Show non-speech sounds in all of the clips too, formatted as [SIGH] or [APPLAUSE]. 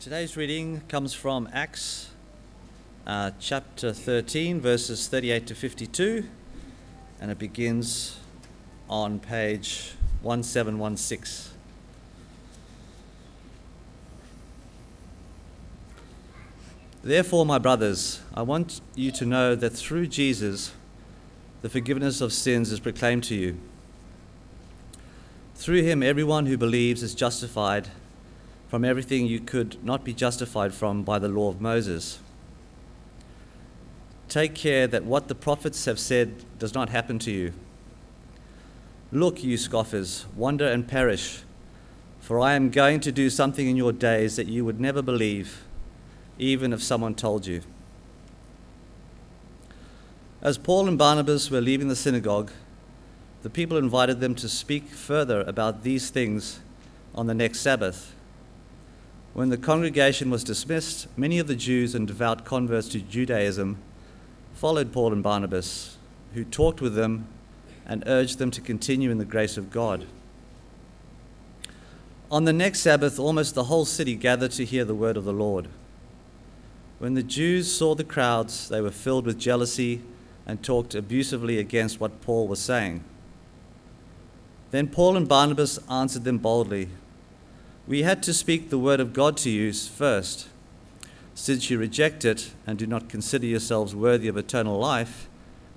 Today's reading comes from Acts uh, chapter 13, verses 38 to 52, and it begins on page 1716. Therefore, my brothers, I want you to know that through Jesus, the forgiveness of sins is proclaimed to you. Through him, everyone who believes is justified from everything you could not be justified from by the law of Moses. Take care that what the prophets have said does not happen to you. Look, you scoffers, wonder and perish, for I am going to do something in your days that you would never believe, even if someone told you. As Paul and Barnabas were leaving the synagogue, the people invited them to speak further about these things on the next Sabbath. When the congregation was dismissed, many of the Jews and devout converts to Judaism followed Paul and Barnabas, who talked with them and urged them to continue in the grace of God. On the next Sabbath, almost the whole city gathered to hear the word of the Lord. When the Jews saw the crowds, they were filled with jealousy and talked abusively against what Paul was saying. Then Paul and Barnabas answered them boldly we had to speak the word of God to you first. Since you reject it and do not consider yourselves worthy of eternal life,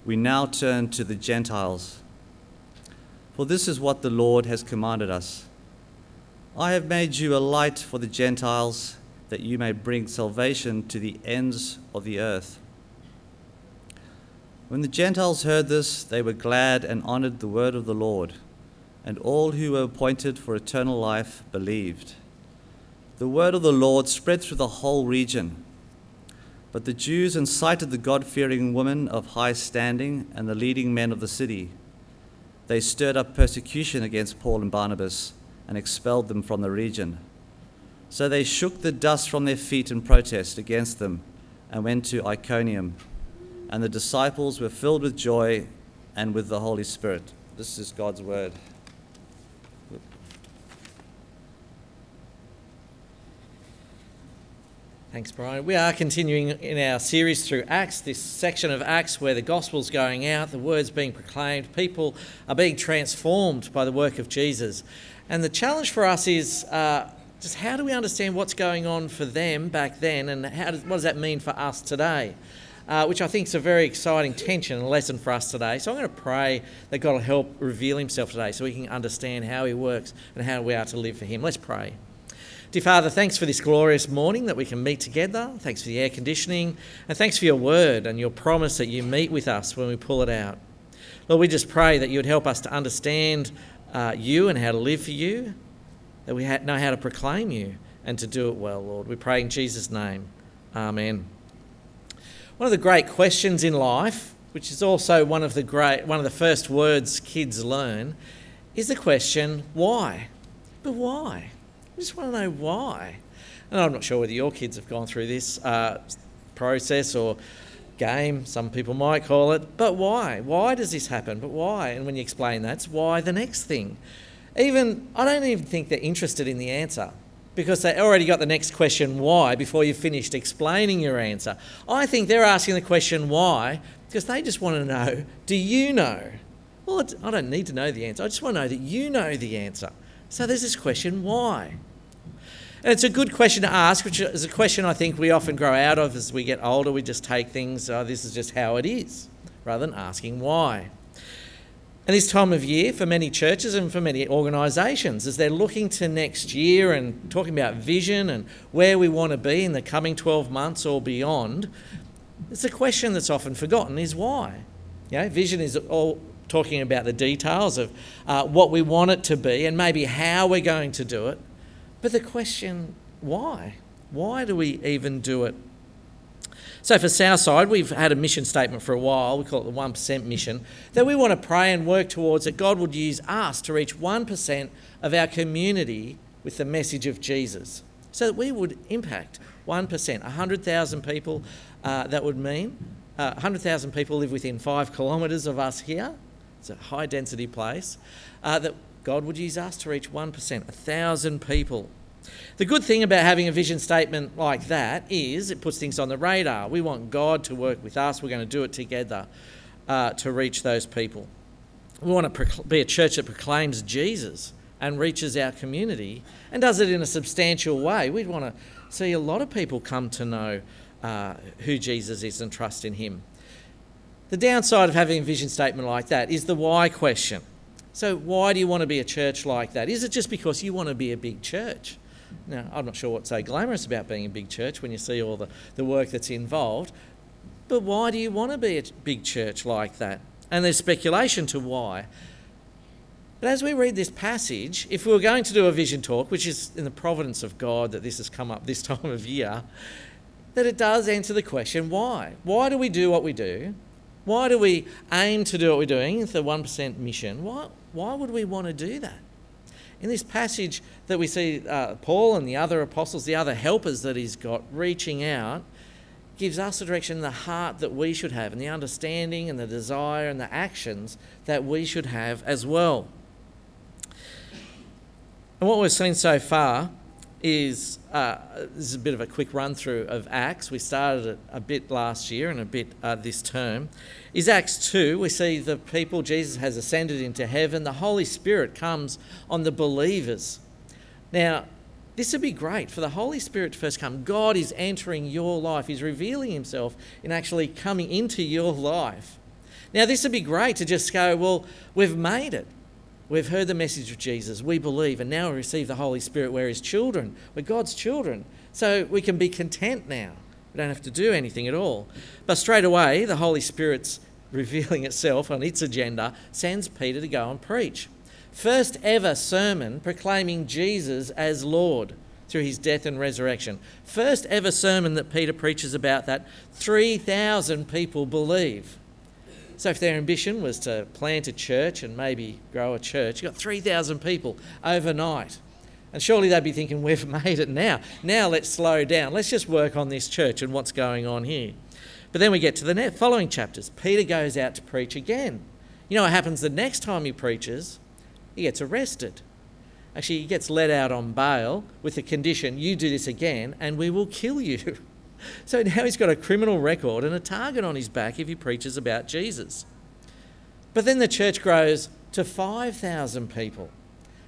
we now turn to the Gentiles. For this is what the Lord has commanded us I have made you a light for the Gentiles, that you may bring salvation to the ends of the earth. When the Gentiles heard this, they were glad and honored the word of the Lord and all who were appointed for eternal life believed. The word of the Lord spread through the whole region. But the Jews incited the God fearing women of high standing and the leading men of the city. They stirred up persecution against Paul and Barnabas and expelled them from the region. So they shook the dust from their feet in protest against them and went to Iconium. And the disciples were filled with joy and with the Holy Spirit. This is God's word. Thanks, Brian. We are continuing in our series through Acts, this section of Acts where the gospel's going out, the word's being proclaimed, people are being transformed by the work of Jesus. And the challenge for us is uh, just how do we understand what's going on for them back then and does, what does that mean for us today? Uh, which I think is a very exciting tension and lesson for us today. So I'm going to pray that God will help reveal Himself today so we can understand how He works and how we are to live for Him. Let's pray. Dear Father, thanks for this glorious morning that we can meet together. Thanks for the air conditioning. And thanks for your word and your promise that you meet with us when we pull it out. Lord, we just pray that you would help us to understand uh, you and how to live for you, that we know how to proclaim you and to do it well, Lord. We pray in Jesus' name. Amen. One of the great questions in life, which is also one of the great one of the first words kids learn, is the question, why? But why? Just want to know why. And I'm not sure whether your kids have gone through this uh, process or game, some people might call it, but why? Why does this happen? But why? And when you explain that, it's why the next thing. Even, I don't even think they're interested in the answer because they already got the next question why before you finished explaining your answer. I think they're asking the question why because they just want to know do you know? Well, I don't need to know the answer. I just want to know that you know the answer. So there's this question why? And it's a good question to ask, which is a question I think we often grow out of as we get older. We just take things, oh, this is just how it is, rather than asking why. And this time of year, for many churches and for many organisations, as they're looking to next year and talking about vision and where we want to be in the coming 12 months or beyond, it's a question that's often forgotten is why? You know, vision is all talking about the details of uh, what we want it to be and maybe how we're going to do it. But the question, why? Why do we even do it? So for Southside, we've had a mission statement for a while. We call it the 1% mission. That we want to pray and work towards that God would use us to reach 1% of our community with the message of Jesus. So that we would impact 1%, 100,000 people, uh, that would mean. Uh, 100,000 people live within five kilometres of us here. It's a high density place. Uh, that God would use us to reach 1%, 1,000 people. The good thing about having a vision statement like that is it puts things on the radar. We want God to work with us, we're going to do it together uh, to reach those people. We want to be a church that proclaims Jesus and reaches our community and does it in a substantial way. We'd want to see a lot of people come to know uh, who Jesus is and trust in him. The downside of having a vision statement like that is the why question. So, why do you want to be a church like that? Is it just because you want to be a big church? Now, I'm not sure what's so glamorous about being a big church when you see all the, the work that's involved, but why do you want to be a big church like that? And there's speculation to why. But as we read this passage, if we were going to do a vision talk, which is in the providence of God that this has come up this [LAUGHS] time of year, that it does answer the question why? Why do we do what we do? Why do we aim to do what we're doing? The 1% mission. Why, why would we want to do that? In this passage that we see uh, Paul and the other apostles, the other helpers that he's got reaching out, gives us a direction, the heart that we should have, and the understanding and the desire and the actions that we should have as well. And what we've seen so far is uh, this is a bit of a quick run through of Acts. We started it a bit last year and a bit uh, this term. Is Acts 2. We see the people, Jesus has ascended into heaven. The Holy Spirit comes on the believers. Now, this would be great for the Holy Spirit to first come. God is entering your life, He's revealing Himself in actually coming into your life. Now, this would be great to just go, well, we've made it. We've heard the message of Jesus. We believe, and now we receive the Holy Spirit. We're His children. We're God's children. So we can be content now. We don't have to do anything at all. But straight away, the Holy Spirit's [LAUGHS] revealing itself on its agenda sends Peter to go and preach. First ever sermon proclaiming Jesus as Lord through his death and resurrection. First ever sermon that Peter preaches about that. 3,000 people believe. So if their ambition was to plant a church and maybe grow a church, you've got 3,000 people overnight. And surely they'd be thinking, we've [LAUGHS] made it now. Now let's slow down. Let's just work on this church and what's going on here. But then we get to the following chapters. Peter goes out to preach again. You know what happens the next time he preaches? He gets arrested. Actually, he gets let out on bail with the condition you do this again and we will kill you. [LAUGHS] So now he's got a criminal record and a target on his back if he preaches about Jesus. But then the church grows to 5,000 people.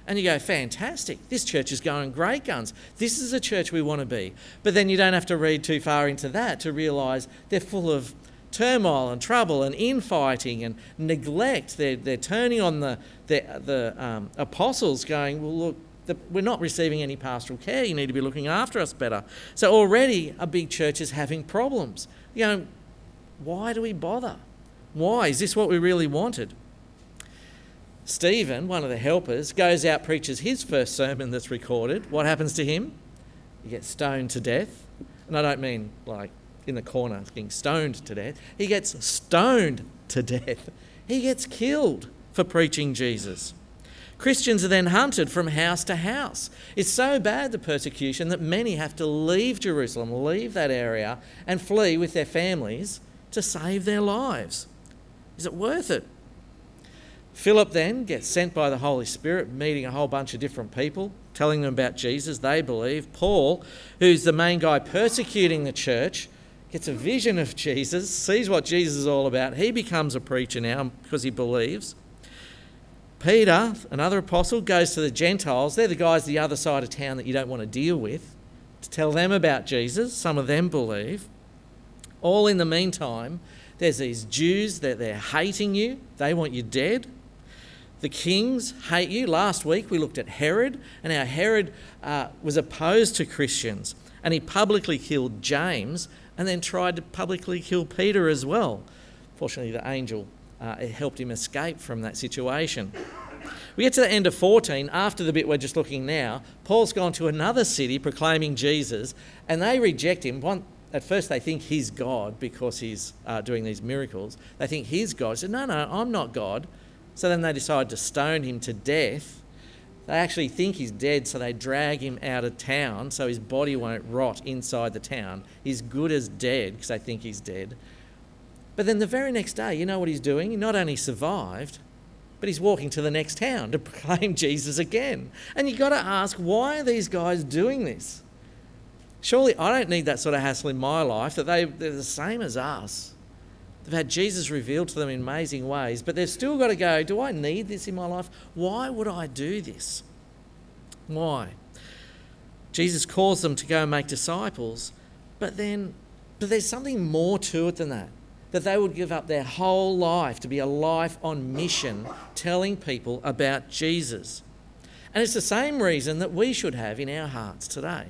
And you go, fantastic, this church is going great guns. This is a church we want to be. But then you don't have to read too far into that to realise they're full of turmoil and trouble and infighting and neglect. They're, they're turning on the, the, the um, apostles, going, well, look, we're not receiving any pastoral care. You need to be looking after us better. So already a big church is having problems. You know, why do we bother? Why? Is this what we really wanted? Stephen, one of the helpers, goes out, preaches his first sermon that's recorded. What happens to him? He gets stoned to death. And I don't mean like in the corner getting stoned to death. He gets stoned to death. He gets killed for preaching Jesus. Christians are then hunted from house to house. It's so bad, the persecution, that many have to leave Jerusalem, leave that area, and flee with their families to save their lives. Is it worth it? Philip then gets sent by the Holy Spirit, meeting a whole bunch of different people, telling them about Jesus. They believe. Paul, who's the main guy persecuting the church, gets a vision of Jesus, sees what Jesus is all about. He becomes a preacher now because he believes. Peter, another apostle, goes to the Gentiles. They're the guys the other side of town that you don't want to deal with, to tell them about Jesus. Some of them believe. All in the meantime, there's these Jews that they're hating you, they want you dead. The kings hate you. Last week we looked at Herod, and how Herod uh, was opposed to Christians, and he publicly killed James and then tried to publicly kill Peter as well. Fortunately, the angel uh, it helped him escape from that situation. We get to the end of 14, after the bit we're just looking now. Paul's gone to another city proclaiming Jesus, and they reject him. One, at first, they think he's God because he's uh, doing these miracles. They think he's God. He said, No, no, I'm not God. So then they decide to stone him to death. They actually think he's dead, so they drag him out of town so his body won't rot inside the town. He's good as dead because they think he's dead. But then the very next day, you know what he's doing? He not only survived, but he's walking to the next town to [LAUGHS] proclaim Jesus again. And you've got to ask, why are these guys doing this? Surely I don't need that sort of hassle in my life, that they, they're the same as us. They've had Jesus revealed to them in amazing ways, but they've still got to go, do I need this in my life? Why would I do this? Why? Jesus calls them to go and make disciples, but then but there's something more to it than that. That they would give up their whole life to be a life on mission, telling people about Jesus. And it's the same reason that we should have in our hearts today.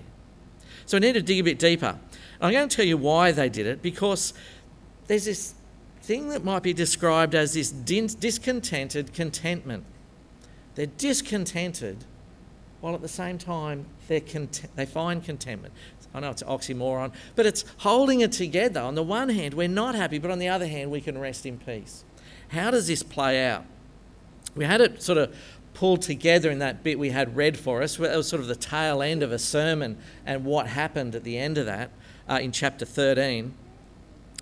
So I need to dig a bit deeper. I'm going to tell you why they did it because there's this thing that might be described as this discontented contentment. They're discontented while at the same time they find contentment. I know it's an oxymoron, but it's holding it together. On the one hand, we're not happy, but on the other hand, we can rest in peace. How does this play out? We had it sort of pulled together in that bit we had read for us. It was sort of the tail end of a sermon and what happened at the end of that uh, in chapter 13.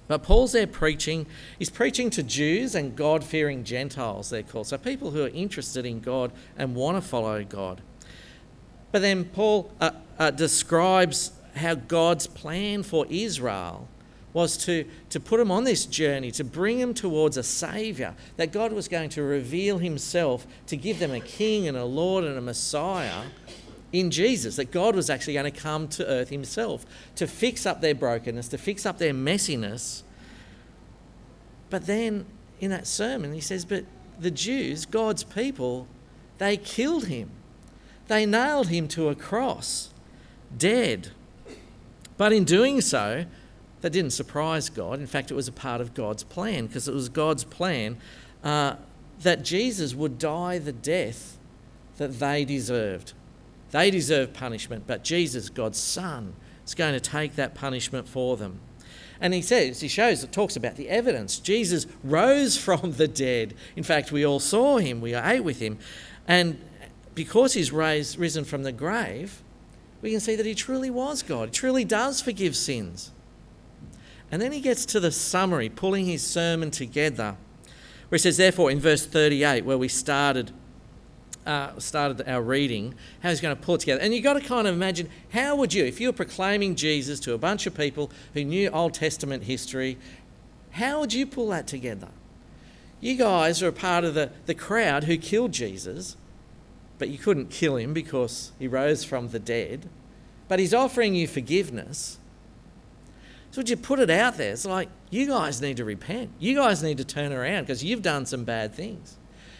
But Paul's there preaching. He's preaching to Jews and God fearing Gentiles, they're called. So people who are interested in God and want to follow God. But then Paul uh, uh, describes how God's plan for Israel was to, to put them on this journey, to bring them towards a Saviour, that God was going to reveal Himself to give them a King and a Lord and a Messiah in Jesus, that God was actually going to come to earth Himself to fix up their brokenness, to fix up their messiness. But then in that sermon, He says, But the Jews, God's people, they killed Him. They nailed him to a cross, dead. But in doing so, that didn't surprise God. In fact, it was a part of God's plan because it was God's plan uh, that Jesus would die the death that they deserved. They deserved punishment, but Jesus, God's Son, is going to take that punishment for them. And he says, he shows, it talks about the evidence. Jesus rose [LAUGHS] from the dead. In fact, we all saw him, we ate with him. And because he's raised, risen from the grave, we can see that he truly was God. He truly does forgive sins. And then he gets to the summary, pulling his sermon together, where he says, therefore, in verse 38, where we started, uh, started our reading, how he's going to pull it together. And you've got to kind of imagine how would you, if you were proclaiming Jesus to a bunch of people who knew Old Testament history, how would you pull that together? You guys are a part of the, the crowd who killed Jesus but you couldn't kill him because he rose from the dead. But he's offering you forgiveness. So would you put it out there? It's like, you guys need to repent. You guys need to turn around because you've done some bad things.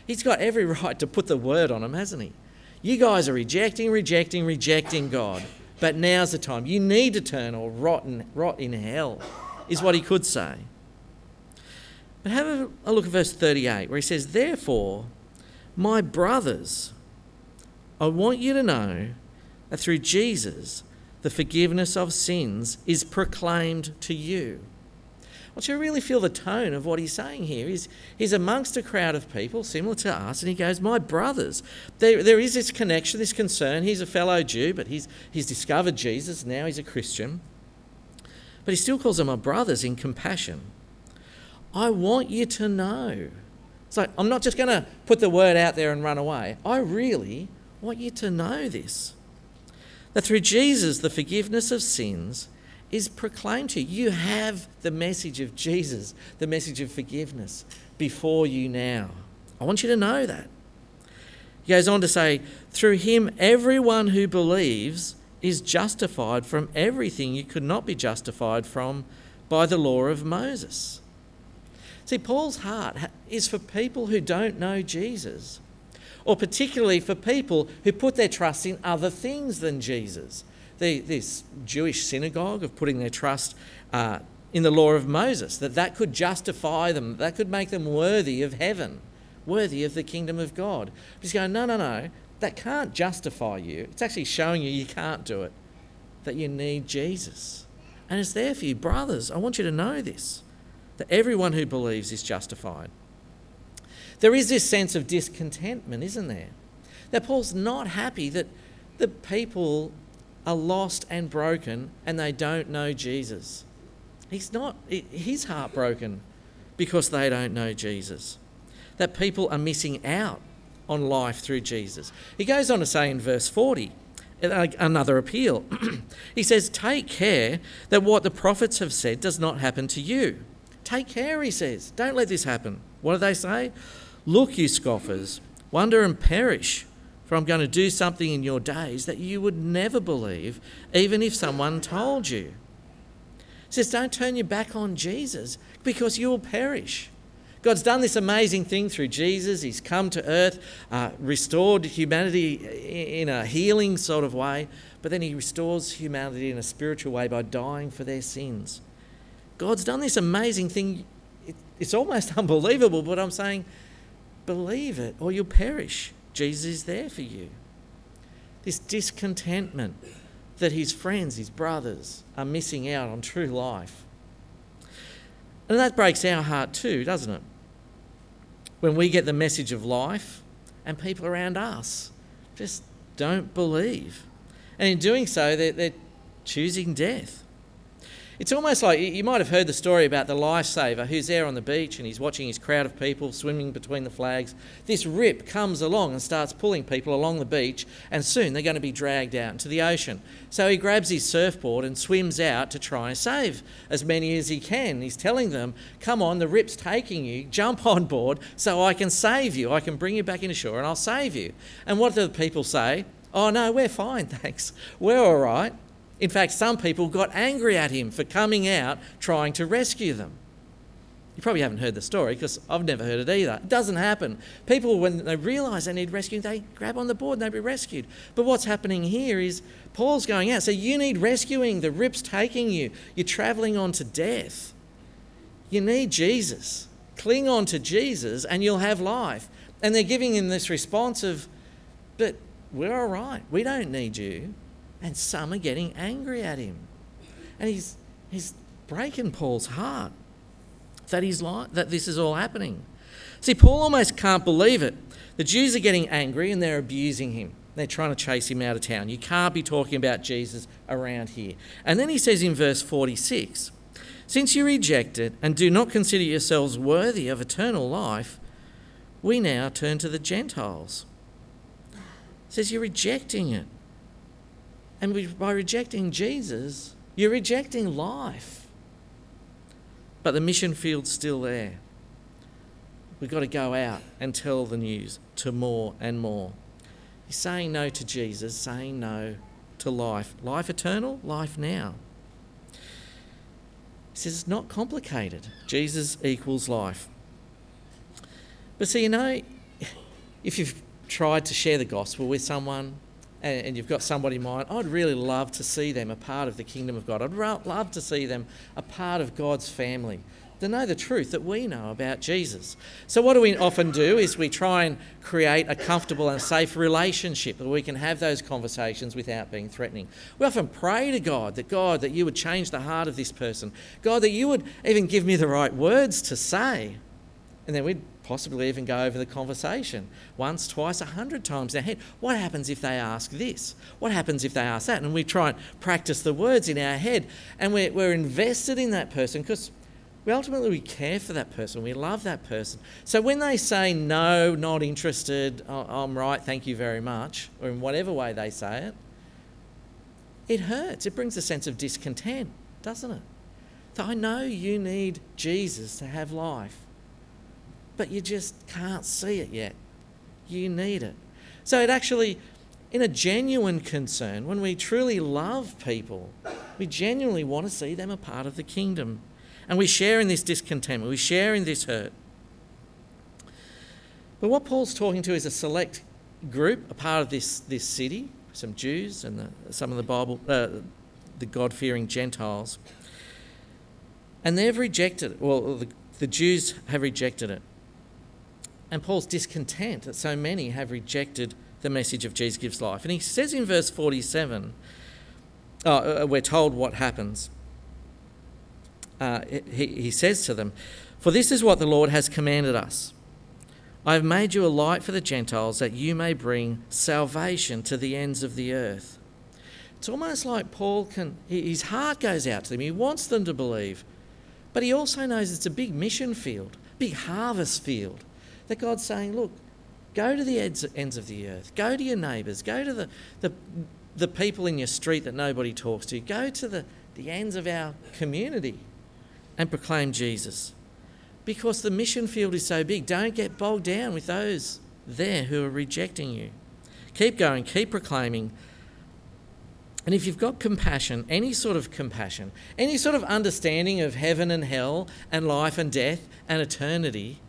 He's got every [LAUGHS] right to put the word on him, hasn't he? You guys are rejecting, rejecting, rejecting God. But now's the time. You need to turn or rot in, rot in hell, is what he could say. But have a look at verse 38, where he says, Therefore, my brothers, I want you to know that through Jesus, the forgiveness of sins is proclaimed to you. Want you really feel the tone of what he's saying here. He's, he's amongst a crowd of people similar to us, and he goes, My brothers. There, there is this connection, this concern. He's a fellow Jew, but he's, he's discovered Jesus. Now he's a Christian. But he still calls them my brothers in compassion. I want you to know. So I'm not just going to put the word out there and run away. I really want you to know this that through Jesus, the forgiveness of sins is proclaimed to you. You have the message of Jesus, the message of forgiveness before you now. I want you to know that. He goes on to say, through him, everyone who believes is justified from everything you could not be justified from by the law of Moses. See, Paul's heart is for people who don't know Jesus or particularly for people who put their trust in other things than Jesus. The, this Jewish synagogue of putting their trust uh, in the law of Moses, that that could justify them, that could make them worthy of heaven, worthy of the kingdom of God. He's going, no, no, no, that can't justify you. It's actually showing you you can't do it, that you need Jesus. And it's there for you. Brothers, I want you to know this that everyone who believes is justified. There is this sense of discontentment, isn't there? That Paul's not happy that the people are lost and broken and they don't know Jesus. He's not, he's heartbroken because they don't know Jesus. that people are missing out on life through Jesus. He goes on to say in verse 40, uh, another appeal. [CLEARS THROAT] he says, Take care that what the prophets have said does not happen to you. Take care, he says. Don't let this happen. What do they say? Look, you scoffers, wonder and perish, for I'm going to do something in your days that you would never believe, even if someone told you. Says, Don't turn your back on Jesus because you will perish. God's done this amazing thing through Jesus. He's come to earth, uh, restored humanity in a healing sort of way, but then he restores humanity in a spiritual way by dying for their sins. God's done this amazing thing. it's almost [LAUGHS] unbelievable, but I'm saying, believe it or you'll perish. Jesus is there for you. This discontentment that his friends, his brothers, are missing out on true life. And that breaks our heart too, doesn't it? when we get the message of life and people around us just don't believe. And in doing so, they're, they're choosing death. It's almost like you might have heard the story about the lifesaver who's there on the beach and he's watching his crowd of people swimming between the flags. This rip comes along and starts pulling people along the beach, and soon they're going to be dragged out into the ocean. So he grabs his surfboard and swims out to try and save as many as he can. He's telling them, Come on, the rip's taking you, jump [LAUGHS] on board so I can save you. I can bring you back into shore and I'll save you. And what do the people say? Oh, no, we're fine, [LAUGHS] thanks. We're all right. In fact, some people got angry at him for coming out trying to rescue them. You probably haven't heard the story because I've never heard it either. It doesn't happen. People, when they realise they need rescuing, they grab on the board and they be rescued. But what's happening here is Paul's going out. So you need rescuing. The rip's taking you. You're travelling on to death. You need Jesus. Cling on to Jesus and you'll have life. And they're giving him this response of, but we're all right. We don't need you and some are getting angry at him. And he's, he's breaking Paul's heart that, he's like, that this is all happening. See, Paul almost can't believe it. The Jews are getting angry and they're abusing him. They're trying to chase him out of town. You can't be talking about Jesus around here. And then he says in verse 46 Since you reject it and do not consider yourselves worthy of eternal life, we now turn to the Gentiles. He says you're rejecting it. And by rejecting Jesus, you're rejecting life. But the mission field's still there. We've got to go out and tell the news to more and more. He's saying no to Jesus, saying no to life. Life eternal, life now. He says it's not complicated. Jesus equals life. But see, you know, if you've tried to share the gospel with someone, and, and, you've got somebody in mind, I'd really love to see them a part of the kingdom of God. I'd ra- love to see them a part of God's family, to know the truth that we know about Jesus. So, what do we often do is we try and create a comfortable and safe relationship where we can have those conversations without being threatening. We often pray to God that God, that you would change the heart of this person. God, that you would even give me the right words to say. And then we'd possibly even go over the conversation once, twice, a hundred times in our head. What happens if they ask this? What happens if they ask that? And we try and practice the words in our head, and we're, we're invested in that person because we ultimately we care for that person, we love that person. So when they say no, not interested, I'm right, thank you very much, or in whatever way they say it, it hurts. It brings a sense of discontent, doesn't it? So I know you need Jesus to have life but you just can't see it yet. You need it. So it actually, in a genuine concern, when we truly love people, we genuinely want to see them a part of the kingdom. And we share in this discontentment, we share in this hurt. But what Paul's talking to is a select group, a part of this, this city, some Jews and the, some of the Bible, uh, the God fearing Gentiles. And they've rejected it. Well, the, the Jews have rejected it. And Paul's discontent that so many have rejected the message of Jesus gives life. And he says in verse 47, uh, we're told what happens. Uh, he, he says to them, For this is what the Lord has commanded us. I have made you a light for the Gentiles that you may bring salvation to the ends of the earth. It's almost like Paul can, his heart goes out to them. He wants them to believe. But he also knows it's a big mission field, big harvest field That God's saying, look, go to the ends, of the earth, go to your neighbours, go to the, the, the people in your street that nobody talks to, go to the, the ends of our community and proclaim Jesus. Because the mission field is so big, don't get bogged down with those there who are rejecting you. Keep going, keep proclaiming. And if you've got compassion, any sort of compassion, any sort of understanding of heaven and hell and life and death and eternity,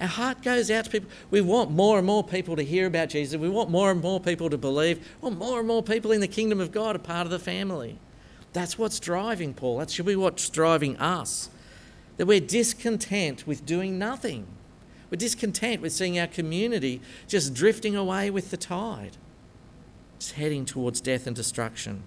our heart goes out to people. We want more and more people to hear about Jesus. We want more and more people to believe. We want more and more people in the kingdom of God a part of the family. That's what's driving Paul. That should be what's driving us. That we're discontent with doing nothing. We're discontent with seeing our community just drifting away with the tide, just heading towards death and destruction.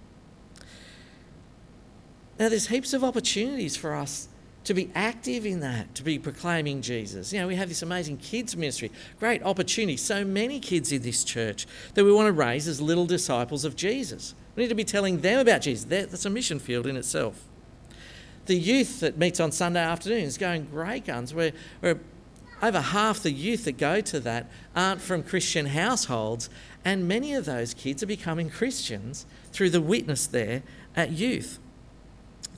Now, there's heaps of opportunities for us to be active in that, to be proclaiming Jesus. You know, we have this amazing kids ministry, great opportunity. So many kids in this church that we want to raise as little disciples of Jesus. We need to be telling them about Jesus. That's a mission field in itself. The youth that meets on Sunday afternoons going great guns. We're, we're over half the youth that go to that aren't from Christian households, and many of those kids are becoming Christians through the witness there at youth.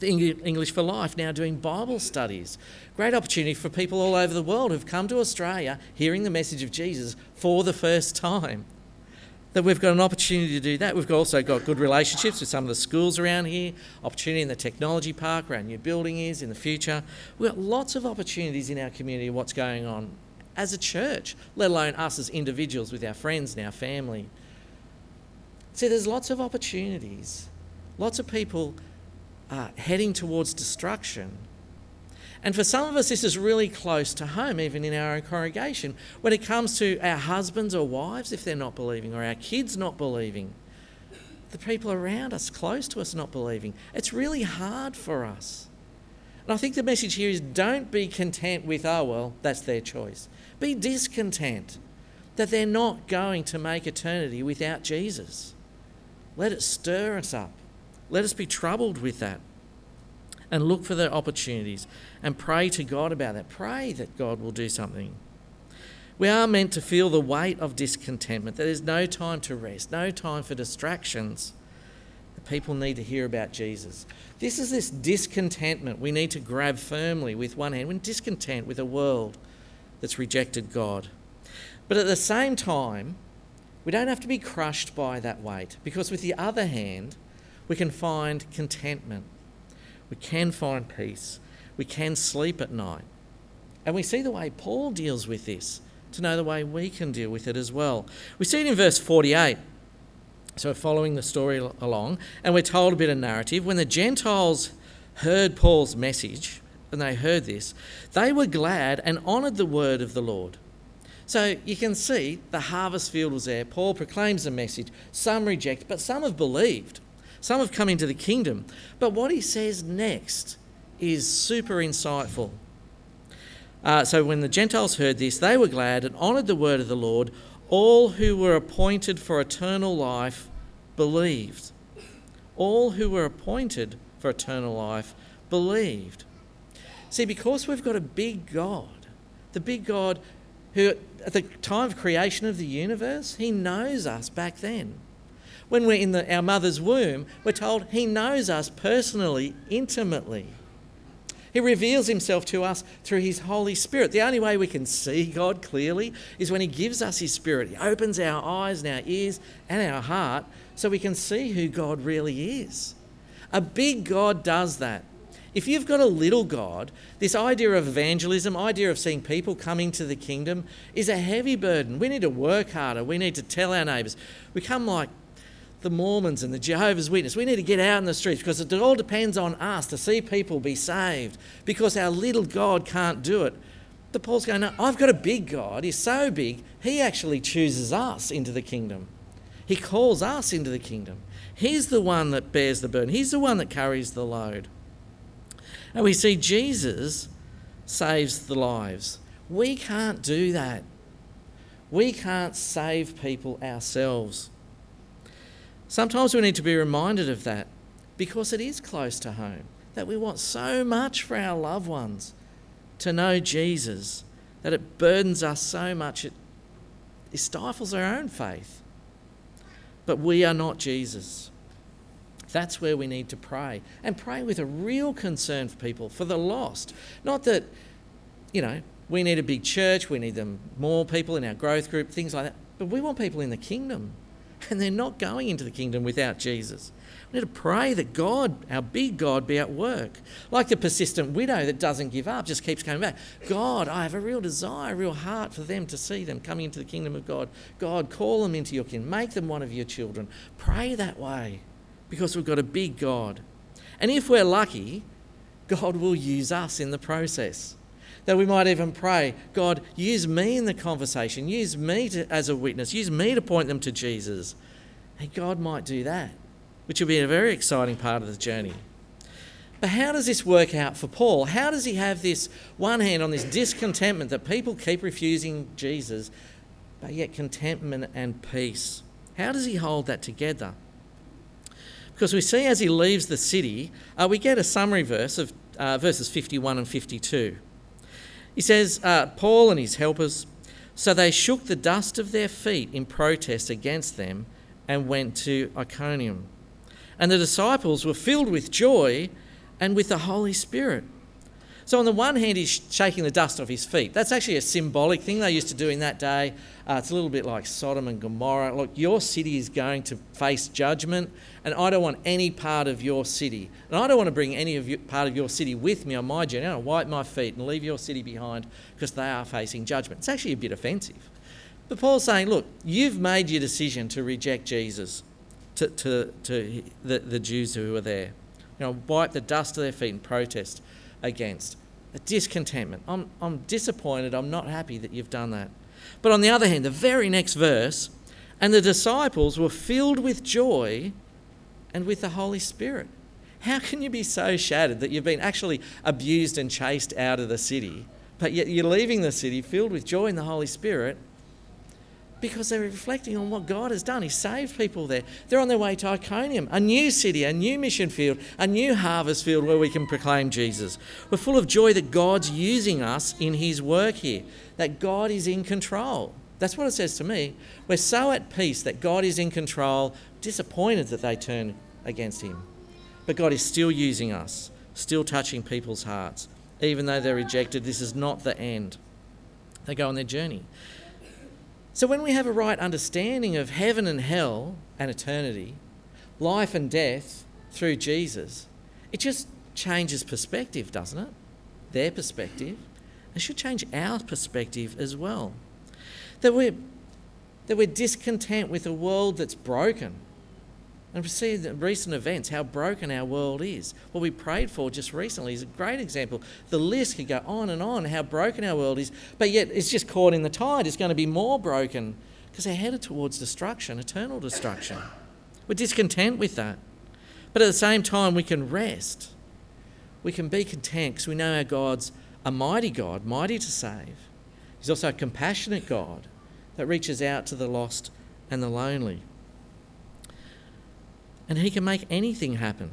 English for Life now doing Bible studies. Great opportunity for people all over the world who've come to Australia hearing the message of Jesus for the first time. That we've got an opportunity to do that. We've also got good relationships with some of the schools around here, opportunity in the technology park where our new building is in the future. We've got lots of opportunities in our community, what's going on as a church, let alone us as individuals with our friends and our family. See, there's lots of opportunities, lots of people uh, heading towards destruction. And for some of us, this is really close to home, even in our own congregation. When it comes to our husbands or wives, if they're not believing, or our kids not believing, the people around us, close to us, not believing, it's really hard for us. And I think the message here is don't be content with, oh, well, that's their choice. Be discontent that they're not going to make eternity without Jesus. Let it stir us up. Let us be troubled with that and look for the opportunities and pray to God about that. Pray that God will do something. We are meant to feel the weight of discontentment, there's no time to rest, no time for distractions. People need to hear about Jesus. This is this discontentment we need to grab firmly with one hand. We're discontent with a world that's rejected God. But at the same time, we don't have to be crushed by that weight because, with the other hand, we can find contentment. We can find peace. We can sleep at night. And we see the way Paul deals with this to know the way we can deal with it as well. We see it in verse 48. So following the story along, and we're told a bit of narrative. When the Gentiles heard Paul's message, and they heard this, they were glad and honoured the word of the Lord. So you can see the harvest field was there. Paul proclaims the message. Some reject, but some have believed. Some have come into the kingdom. But what he says next is super insightful. Uh, so when the Gentiles heard this, they were glad and honoured the word of the Lord. All who were appointed for eternal life believed. All who were appointed for eternal life believed. See, because we've got a big God, the big God who, at the time of creation of the universe, he knows us back then when we're in the, our mother's womb, we're told He knows us personally, intimately. He reveals Himself to us through His Holy Spirit. The only way we can see God clearly is when He gives us His Spirit. He opens our eyes and our ears and our heart so we can see who God really is. A big God does that. If you've got a little God, this idea of evangelism, idea of seeing people coming to the kingdom, is a heavy burden. We need to work harder. We need to tell our neighbours. We come like the Mormons and the Jehovah's Witnesses. We need to get out in the streets because it all depends on us to see people be saved because our little God can't do it. But Paul's going, no, I've got a big God. He's so big, he actually chooses us into the kingdom. He calls us into the kingdom. He's the one that bears the burden, he's the one that carries the load. And we see Jesus saves the lives. We can't do that. We can't save people ourselves. Sometimes we need to be reminded of that because it is close to home, that we want so much for our loved ones to know Jesus, that it burdens us so much it, it stifles our own faith. But we are not Jesus. That's where we need to pray. And pray with a real concern for people, for the lost. Not that, you know, we need a big church, we need them more people in our growth group, things like that. But we want people in the kingdom. [LAUGHS] And they're not going into the kingdom without Jesus. We need to pray that God, our big God, be at work. Like the persistent widow that doesn't give up, just keeps coming back. God, I have a real desire, a real heart for them to see them coming into the kingdom of God. God, call them into your kingdom. Make them one of your children. Pray that way because we've got a big God. And if we're lucky, God will use us in the process. That we might even pray, God, use me in the conversation, use me to, as a witness, use me to point them to Jesus. And God might do that, which will be a very exciting part of the journey. But how does this work out for Paul? How does he have this one hand on this discontentment that people keep refusing Jesus, but yet contentment and peace? How does he hold that together? Because we see as he leaves the city, uh, we get a summary verse of uh, verses 51 and 52. He says, uh, Paul and his helpers, so they shook the dust of their feet in protest against them and went to Iconium. And the disciples were filled with joy and with the Holy Spirit so, on the one hand, he's shaking the dust off his feet. That's actually a symbolic thing they used to do in that day. Uh, it's a little bit like Sodom and Gomorrah. Look, your city is going to face judgment, and I don't want any part of your city. And I don't want to bring any of you, part of your city with me on my journey. I want to wipe my feet and leave your city behind because they are facing judgment. It's actually a bit offensive. But Paul's saying, look, you've made your decision to reject Jesus to, to, to the, the Jews who were there. You know, wipe the dust of their feet and protest against. A discontentment. I'm, I'm disappointed. I'm not happy that you've done that. But on the other hand, the very next verse, and the disciples were filled with joy and with the Holy Spirit. How can you be so shattered that you've been actually abused and chased out of the city, but yet you're leaving the city filled with joy in the Holy Spirit because they're reflecting on what God has done. He saved people there. They're on their way to Iconium, a new city, a new mission field, a new harvest field where we can proclaim Jesus. We're full of joy that God's using us in His work here, that God is in control. That's what it says to me. We're so at peace that God is in control, disappointed that they turn against Him. But God is still using us, still touching people's hearts. Even though they're rejected, this is not the end. They go on their journey. So, when we have a right understanding of heaven and hell and eternity, life and death through Jesus, it just changes perspective, doesn't it? Their perspective. It should change our perspective as well. That we're, that we're discontent with a world that's broken and we see the recent events, how broken our world is. What we prayed for just recently is a great example. The list could go on and on, how broken our world is, but yet it's just caught in the tide. It's going to be more broken because they're headed towards destruction, eternal destruction. We're discontent with that. But at the same time, we can rest. We can be content because we know our God's a mighty God, mighty to save. He's also a compassionate God that reaches out to the lost and the lonely and He can make anything happen.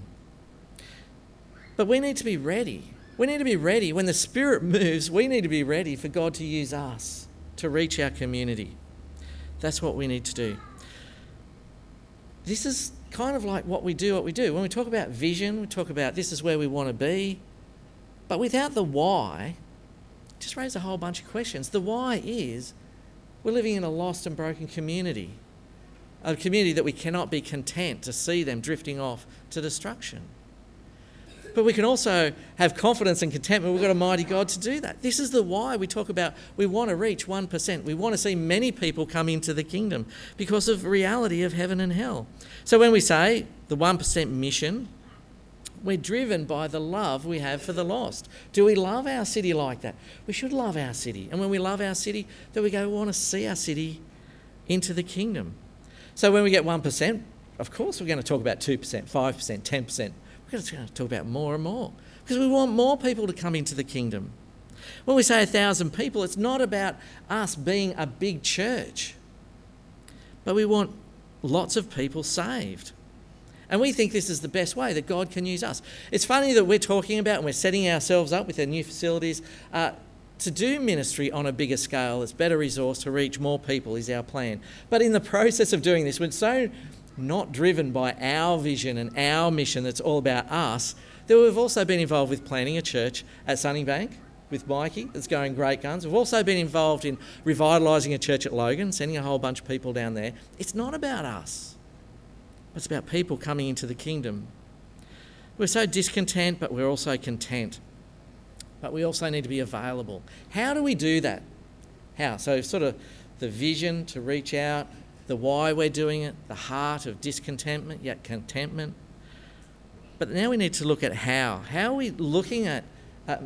But we need to be ready. We need to be ready. When the Spirit moves, we need to be ready for God to use us to reach our community. That's what we need to do. This is kind of like what we do, what we do. When we talk about vision, we talk about this is where we want to be. But without the why, just raise a whole bunch of questions. The why is we're living in a lost and broken community a community that we cannot be content to see them drifting off to destruction. But we can also have confidence and contentment. We've got a mighty God to do that. This is the why we talk about we want to reach 1%. We want to see many people come into the kingdom because of reality of heaven and hell. So when we say the 1% mission, we're driven by the love we have for the lost. Do we love our city like that? We should love our city. And when we love our city, then we go, we want to see our city into the kingdom. So when we get 1%, of course we're going to talk about 2%, 5%, 10%. We're going to talk about more and more because we want more people to come into the kingdom. When we say a thousand people, it's not about us being a big church, but we want lots of people saved. And we think this is the best way that God can use us. It's funny that we're talking about and we're setting ourselves up with our new facilities. Uh, to do ministry on a bigger scale that's better resourced to reach more people is our plan. But in the process of doing this, we're so not driven by our vision and our mission that's all about us that we've also been involved with planning a church at Sunnybank with Mikey that's going great guns. We've also been involved in revitalising a church at Logan, sending a whole bunch of people down there. It's not about us, it's about people coming into the kingdom. We're so discontent, but we're also content. But we also need to be available. How do we do that? How? So, sort of the vision to reach out, the why we're doing it, the heart of discontentment, yet contentment. But now we need to look at how. How are we looking at, at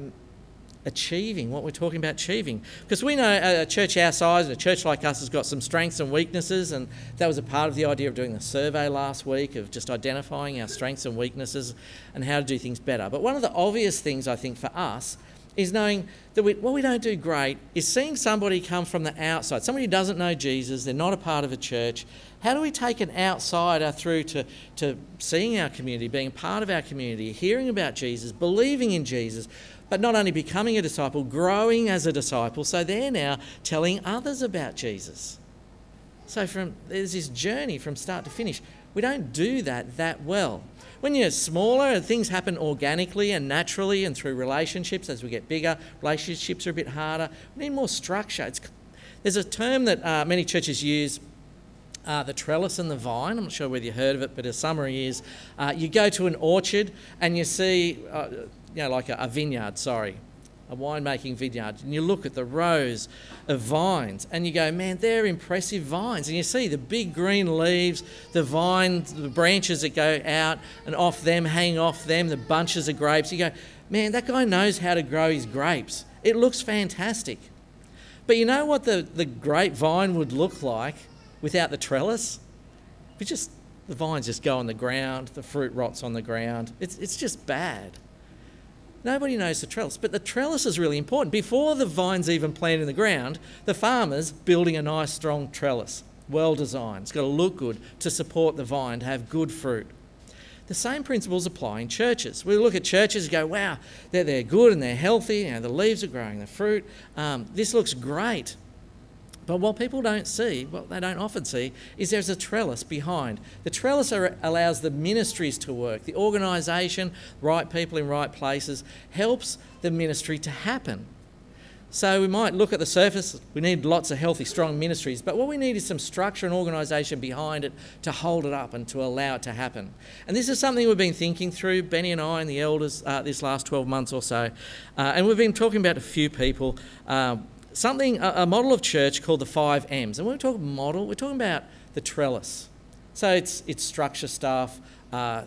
achieving what we're talking about achieving. Because we know a church our size, a church like us, has got some strengths and weaknesses, and that was a part of the idea of doing the survey last week of just identifying our strengths and weaknesses and how to do things better. But one of the obvious things I think for us is knowing that we, what we don't do great is seeing somebody come from the outside, somebody who doesn't know Jesus, they're not a part of a church. How do we take an outsider through to, to seeing our community, being part of our community, hearing about Jesus, believing in Jesus, but not only becoming a disciple, growing as a disciple, so they're now telling others about Jesus. So from there's this journey from start to finish. We don't do that that well. When you're smaller, things happen organically and naturally and through relationships. As we get bigger, relationships are a bit harder. We need more structure. It's, there's a term that uh, many churches use uh, the trellis and the vine. I'm not sure whether you heard of it, but a summary is uh, you go to an orchard and you see uh, you know, like a, a vineyard, sorry, a winemaking vineyard, and you look at the rows of vines and you go, man, they're impressive vines. And you see the big green leaves, the vines, the branches that go out and off them, hang off them, the bunches of grapes. You go, man, that guy knows how to grow his grapes. It looks fantastic. But you know what the, the grapevine would look like without the trellis? We just the vines just go on the ground, the fruit rots on the ground. It's, it's just bad. Nobody knows the trellis, but the trellis is really important. Before the vine's even planted in the ground, the farmer's building a nice strong trellis, well designed. It's got to look good to support the vine, to have good fruit. The same principles apply in churches. We look at churches and go, wow, they're, they're good and they're healthy, you know, the leaves are growing, the fruit, um, this looks great. But what people don't see, what they don't often see, is there's a trellis behind. The trellis are, allows the ministries to work. The organisation, right people in right places, helps the ministry to happen. So we might look at the surface, we need lots of healthy, strong ministries, but what we need is some structure and organisation behind it to hold it up and to allow it to happen. And this is something we've been thinking through, Benny and I and the elders, uh, this last 12 months or so. Uh, and we've been talking about a few people. Uh, something, a, a model of church called the five M's. And when we talk model, we're talking about the trellis. So it's, it's structure stuff. Uh,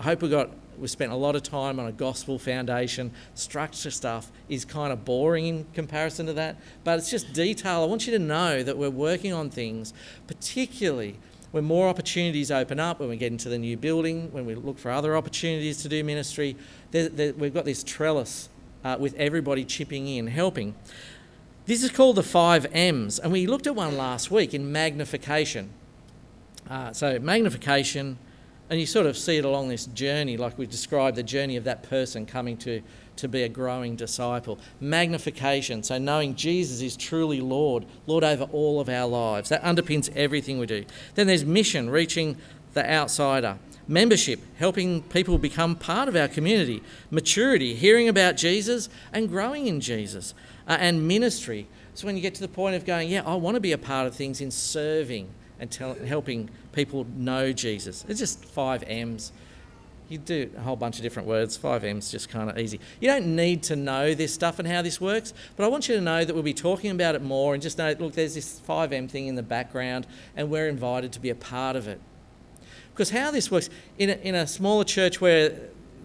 I hope we got we spent a lot of time on a gospel foundation. Structure stuff is kind of boring in comparison to that, but it's just detail. I want you to know that we're working on things, particularly when more opportunities open up, when we get into the new building, when we look for other opportunities to do ministry. There, there, we've got this trellis uh, with everybody chipping in, helping. This is called the five M's, and we looked at one last week in magnification. Uh, so, magnification, and you sort of see it along this journey, like we described the journey of that person coming to, to be a growing disciple. Magnification, so knowing Jesus is truly Lord, Lord over all of our lives. That underpins everything we do. Then there's mission, reaching the outsider. Membership, helping people become part of our community. Maturity, hearing about Jesus and growing in Jesus uh, and ministry. So when you get to the point of going, yeah, I want to be a part of things in serving and tell, helping people know Jesus. It's just five M's. You do a whole bunch of different words. Five M's just kind of easy. You don't need to know this stuff and how this works, but I want you to know that we'll be talking about it more and just know, look, there's this 5M thing in the background and we're invited to be a part of it. Because how this works, in a, in a smaller church where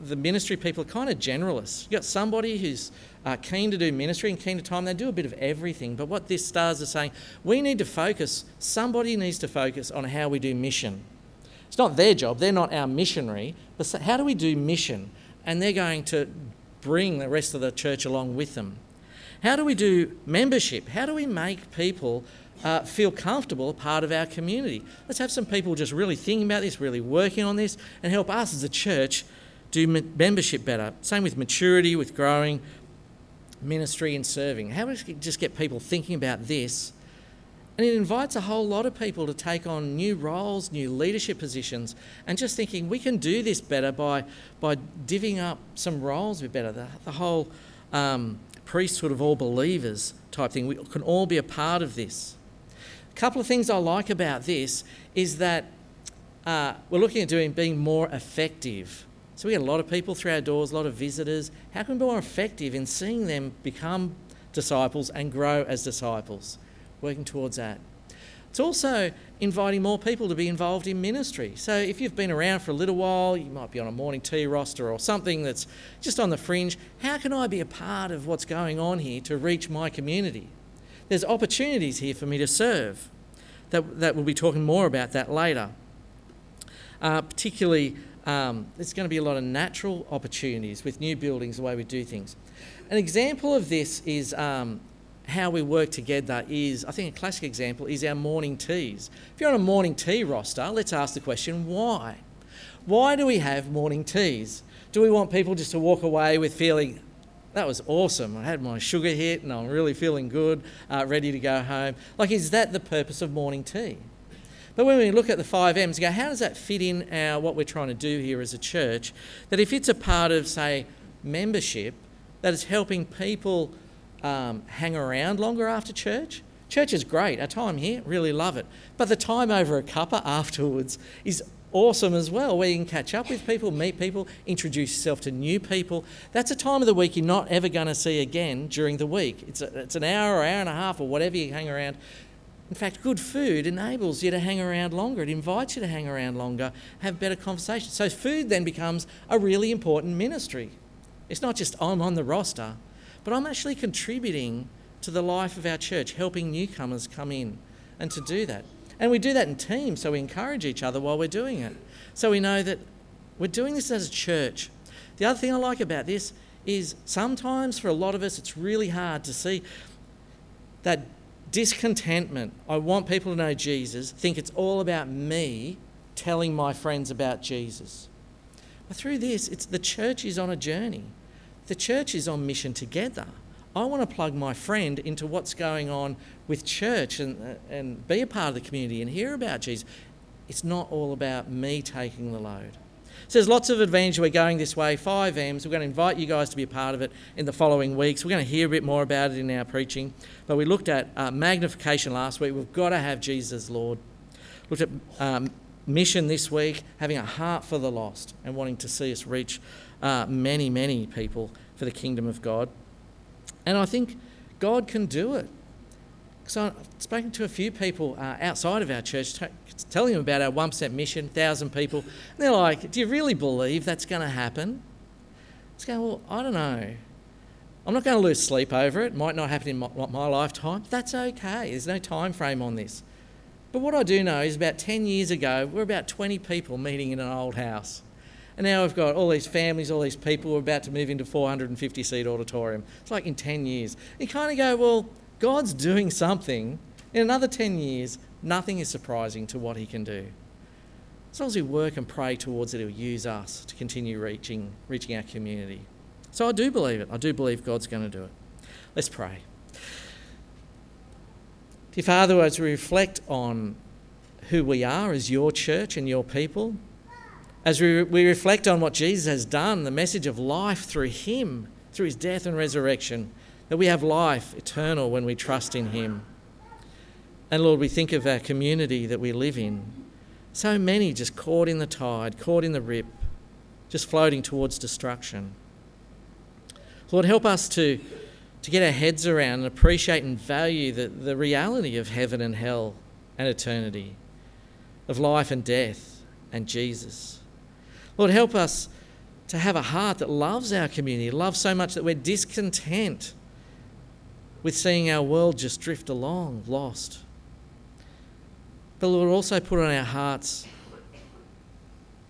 the ministry people are kind of generalists, you've got somebody who's uh, keen to do ministry and keen to time. They do a bit of everything. But what this stars is saying, we need to focus, somebody needs to focus on how we do mission. It's not their job, they're not our missionary, but how do we do mission? And they're going to bring the rest of the church along with them. How do we do membership? How do we make people uh, feel comfortable a part of our community? Let's have some people just really thinking about this, really working on this, and help us as a church do membership better. Same with maturity, with growing, ministry and serving. How do we just get people thinking about this? And it invites a whole lot of people to take on new roles, new leadership positions, and just thinking we can do this better by, by divvying up some roles a bit better. The, the whole um, priesthood of all believers type thing. We can all be a part of this. A couple of things I like about this is that uh, we're looking at doing being more effective. So we get a lot of people through our doors, a lot of visitors. How can we be more effective in seeing them become disciples and grow as disciples? Working towards that. It's also inviting more people to be involved in ministry. So if you've been around for a little while, you might be on a morning tea roster or something that's just on the fringe. How can I be a part of what's going on here to reach my community? There's opportunities here for me to serve. That, that we'll be talking more about that later. Uh, particularly, um, there's going to be a lot of natural opportunities with new buildings, the way we do things. An example of this is um, how we work together is, I think a classic example is our morning teas. If you're on a morning tea roster, let's ask the question why? Why do we have morning teas? Do we want people just to walk away with feeling, that was awesome, I had my sugar hit and I'm really feeling good, uh, ready to go home? Like, is that the purpose of morning tea? But when we look at the five M's, go, how does that fit in our, what we're trying to do here as a church? That if it's a part of, say, membership, that is helping people um, hang around longer after church. Church is great. Our time here, really love it. But the time over a cuppa [LAUGHS] afterwards is awesome as well, where you can catch up with people, meet people, introduce yourself to new people. That's a time of the week you're not ever going to see again during the week. It's, a, it's an hour or an hour and a half or whatever you hang around. In fact, good food enables you to hang around longer. It invites you to hang around longer, have better conversations. So, food then becomes a really important ministry. It's not just I'm on the roster, but I'm actually contributing to the life of our church, helping newcomers come in and to do that. And we do that in teams, so we encourage each other while we're doing it. So we know that we're doing this as a church. The other thing I like about this is sometimes for a lot of us, it's really hard to see that discontentment. I want people to know Jesus, think it's all about me telling my friends about Jesus. But through this, it's the church is on a journey. The church is on mission together. I want to plug my friend into what's going on with church and, and be a part of the community and hear about Jesus. It's not all about me taking the load. So there's lots of advantage. We're going this way. Five M's. We're going to invite you guys to be a part of it in the following weeks. We're going to hear a bit more about it in our preaching. But we looked at uh, magnification last week. We've got to have Jesus Lord. Looked at um, mission this week, having a heart for the lost and wanting to see us reach uh, many, many people for the kingdom of God. And I think God can do it. So I've spoken to a few people uh, outside of our church, t- telling them about our 1% mission, 1,000 people. And they're like, Do you really believe that's going to happen? It's going, Well, I don't know. I'm not going to lose sleep over it. it might not happen in my, my lifetime. That's okay. There's no time frame on this. But what I do know is about 10 years ago, we're about 20 people meeting in an old house. And now we've got all these families, all these people. We're about to move into 450 seat auditorium. It's like in 10 years. You kind of go, well, God's doing something. In another 10 years, nothing is surprising to what He can do. As long as we work and pray towards it, He'll use us to continue reaching, reaching our community. So I do believe it. I do believe God's going to do it. Let's pray. Dear Father, as we reflect on who we are as your church and your people, as we, we reflect on what Jesus has done, the message of life through Him, through His death and resurrection, that we have life eternal when we trust in Him. And Lord, we think of our community that we live in. So many just caught in the tide, caught in the rip, just floating towards destruction. Lord, help us to, to get our heads around and appreciate and value the, the reality of heaven and hell and eternity, of life and death and Jesus. Lord, help us to have a heart that loves our community, loves so much that we're discontent with seeing our world just drift along, lost. But Lord, also put on our hearts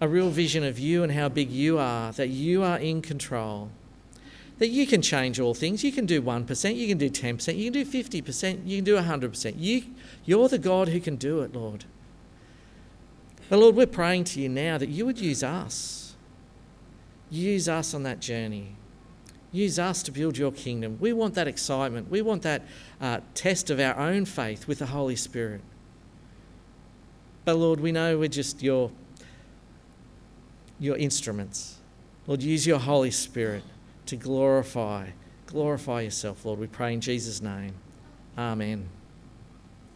a real vision of you and how big you are, that you are in control, that you can change all things. You can do 1%, you can do 10%, you can do 50%, you can do 100%. You, you're the God who can do it, Lord. But Lord, we're praying to you now that you would use us. Use us on that journey. Use us to build your kingdom. We want that excitement. We want that uh, test of our own faith with the Holy Spirit. But Lord, we know we're just your, your instruments. Lord, use your Holy Spirit to glorify, glorify yourself, Lord. We pray in Jesus' name. Amen.